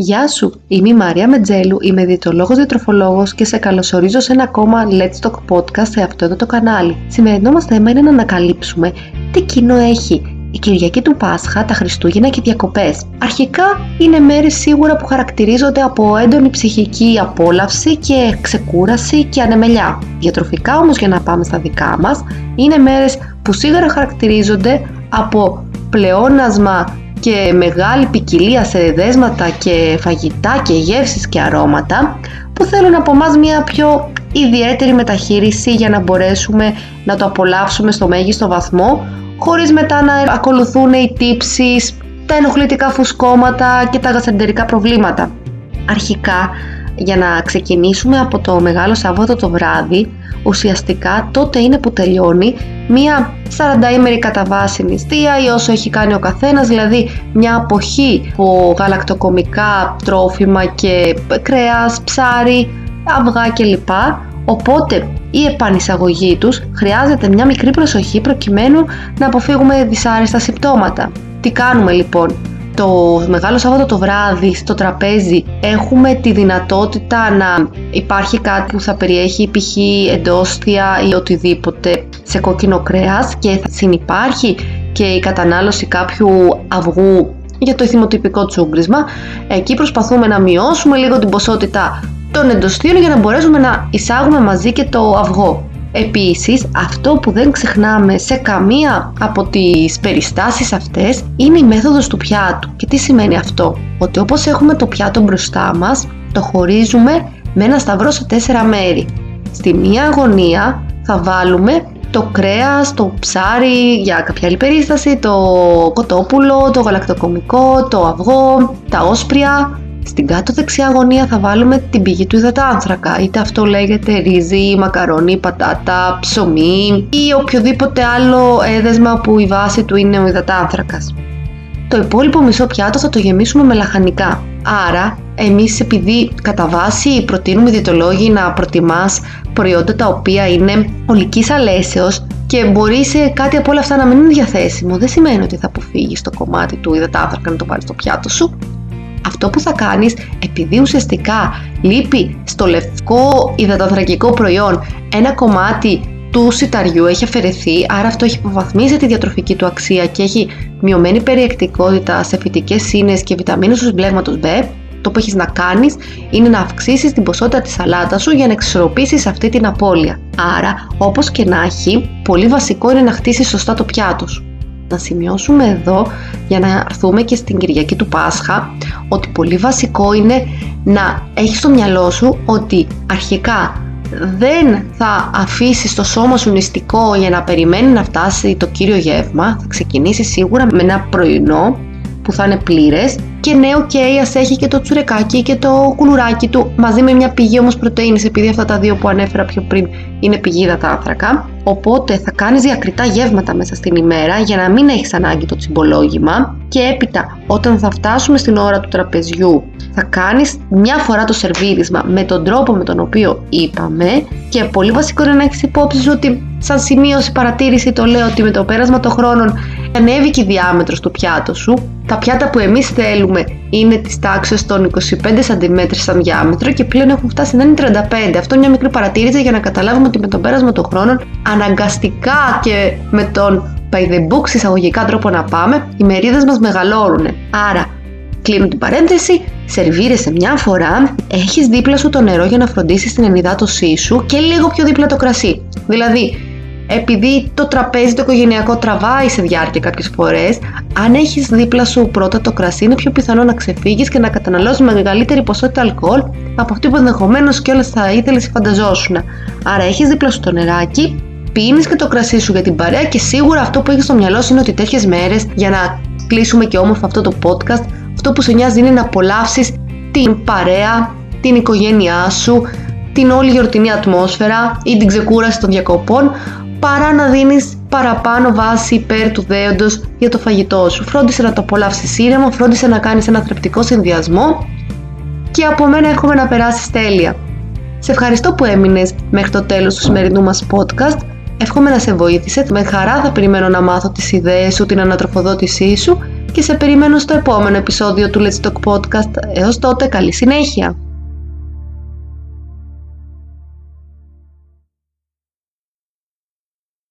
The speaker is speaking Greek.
Γεια σου, είμαι η Μαρία Μετζέλου, είμαι διαιτολόγος διατροφολόγος και σε καλωσορίζω σε ένα ακόμα Let's Talk Podcast σε αυτό εδώ το κανάλι. Σημερινό μας θέμα είναι να ανακαλύψουμε τι κοινό έχει η Κυριακή του Πάσχα, τα Χριστούγεννα και οι διακοπές. Αρχικά είναι μέρες σίγουρα που χαρακτηρίζονται από έντονη ψυχική απόλαυση και ξεκούραση και ανεμελιά. Διατροφικά όμως για να πάμε στα δικά μας, είναι μέρες που σίγουρα χαρακτηρίζονται από πλεόνασμα και μεγάλη ποικιλία σε δέσματα και φαγητά και γεύσεις και αρώματα που θέλουν από μας μια πιο ιδιαίτερη μεταχείριση για να μπορέσουμε να το απολαύσουμε στο μέγιστο βαθμό χωρίς μετά να ακολουθούν οι τύψεις, τα ενοχλητικά φουσκώματα και τα γαστεντερικά προβλήματα. Αρχικά, για να ξεκινήσουμε από το Μεγάλο Σαββάτο το βράδυ, ουσιαστικά τότε είναι που τελειώνει μία 40 ημερη κατά βάση νηστεία ή όσο έχει κάνει ο καθένας, δηλαδή μια αποχή από γαλακτοκομικά τρόφιμα και κρέας, ψάρι, αυγά κλπ. Οπότε η επανεισαγωγή τους χρειάζεται μια μικρή προσοχή προκειμένου να αποφύγουμε δυσάρεστα συμπτώματα. Τι κάνουμε λοιπόν, το Μεγάλο Σάββατο το βράδυ στο τραπέζι έχουμε τη δυνατότητα να υπάρχει κάτι που θα περιέχει π.χ. εντόστια ή οτιδήποτε σε κόκκινο κρέας και θα συνυπάρχει και η κατανάλωση κάποιου αυγού για το εθιμοτυπικό τσούγκρισμα. Εκεί προσπαθούμε να μειώσουμε λίγο την ποσότητα των εντοστίων για να μπορέσουμε να εισάγουμε μαζί και το αυγό. Επίσης, αυτό που δεν ξεχνάμε σε καμία από τις περιστάσεις αυτές είναι η μέθοδος του πιάτου. Και τι σημαίνει αυτό; Ότι όπως έχουμε το πιάτο μπροστά μας, το χωρίζουμε με ένα σταυρό σε τέσσερα μέρη. Στη μία αγωνία θα βάλουμε το κρέας, το ψάρι για κάποια άλλη περίσταση, το κοτόπουλο, το γαλακτοκομικό, το αυγό, τα όσπρια, στην κάτω δεξιά γωνία θα βάλουμε την πηγή του υδατάνθρακα, είτε αυτό λέγεται ρύζι, μακαρόνι, πατάτα, ψωμί ή οποιοδήποτε άλλο έδεσμα που η βάση του είναι ο υδατάνθρακας. Το υπόλοιπο μισό πιάτο θα το γεμίσουμε με λαχανικά. Άρα, εμείς επειδή κατά βάση προτείνουμε διαιτολόγοι να προτιμάς προϊόντα τα οποία είναι ολικής αλέσεως και μπορεί σε κάτι από όλα αυτά να μην είναι διαθέσιμο, δεν σημαίνει ότι θα αποφύγεις το κομμάτι του υδατάνθρακα να το βάλεις στο πιάτο σου αυτό που θα κάνεις επειδή ουσιαστικά λείπει στο λευκό υδατανθρακικό προϊόν ένα κομμάτι του σιταριού έχει αφαιρεθεί, άρα αυτό έχει υποβαθμίσει τη διατροφική του αξία και έχει μειωμένη περιεκτικότητα σε φυτικές ίνες και βιταμίνες του συμπλέγματος B, το που έχεις να κάνεις είναι να αυξήσεις την ποσότητα της σαλάτας σου για να εξισορροπήσεις αυτή την απώλεια. Άρα, όπως και να έχει, πολύ βασικό είναι να χτίσεις σωστά το πιάτο σου να σημειώσουμε εδώ για να έρθουμε και στην Κυριακή του Πάσχα ότι πολύ βασικό είναι να έχεις στο μυαλό σου ότι αρχικά δεν θα αφήσεις το σώμα σου νηστικό για να περιμένει να φτάσει το κύριο γεύμα, θα ξεκινήσεις σίγουρα με ένα πρωινό που θα είναι πλήρες και ναι, ok, okay, έχει και το τσουρεκάκι και το κουλουράκι του μαζί με μια πηγή όμως πρωτεΐνης επειδή αυτά τα δύο που ανέφερα πιο πριν είναι πηγή υδατάνθρακα. Οπότε θα κάνεις διακριτά γεύματα μέσα στην ημέρα για να μην έχεις ανάγκη το τσιμπολόγημα και έπειτα όταν θα φτάσουμε στην ώρα του τραπεζιού θα κάνεις μια φορά το σερβίρισμα με τον τρόπο με τον οποίο είπαμε και πολύ βασικό είναι να έχεις υπόψη ότι σαν σημείωση παρατήρηση το λέω ότι με το πέρασμα των χρόνων ανέβηκε η διάμετρος του πιάτου σου. Τα πιάτα που εμείς θέλουμε είναι της τάξης των 25 cm σαν διάμετρο και πλέον έχουν φτάσει να είναι 35. Αυτό είναι μια μικρή παρατήρηση για να καταλάβουμε ότι με το πέρασμα των χρόνων αναγκαστικά και με τον by the book εισαγωγικά τρόπο να πάμε, οι μερίδες μας μεγαλώνουν. Άρα, κλείνω την παρένθεση, σερβίρεσαι μια φορά, έχεις δίπλα σου το νερό για να φροντίσεις την ενυδάτωσή σου και λίγο πιο δίπλα το κρασί. Δηλαδή, επειδή το τραπέζι το οικογενειακό τραβάει σε διάρκεια κάποιες φορές, αν έχεις δίπλα σου πρώτα το κρασί, είναι πιο πιθανό να ξεφύγεις και να καταναλώσεις μεγαλύτερη ποσότητα αλκοόλ από αυτή που ενδεχομένως κιόλα θα ήθελες ή φανταζόσουν. Άρα έχεις δίπλα σου το νεράκι, πίνεις και το κρασί σου για την παρέα και σίγουρα αυτό που έχεις στο μυαλό σου είναι ότι τέτοιες μέρες, για να κλείσουμε και όμορφα αυτό το podcast, αυτό που σε νοιάζει είναι να απολαύσεις την παρέα, την οικογένειά σου, την όλη γιορτινή ατμόσφαιρα ή την ξεκούραση των διακοπών παρά να δίνεις παραπάνω βάση υπέρ του δέοντος για το φαγητό σου. Φρόντισε να το απολαύσεις ήρεμα, φρόντισε να κάνεις ένα θρεπτικό συνδυασμό και από μένα εύχομαι να περάσεις τέλεια. Σε ευχαριστώ που έμεινες μέχρι το τέλος του σημερινού μας podcast. Εύχομαι να σε βοήθησε. Με χαρά θα περιμένω να μάθω τις ιδέες σου, την ανατροφοδότησή σου και σε περιμένω στο επόμενο επεισόδιο του Let's Talk Podcast. Έως τότε καλή συνέχεια!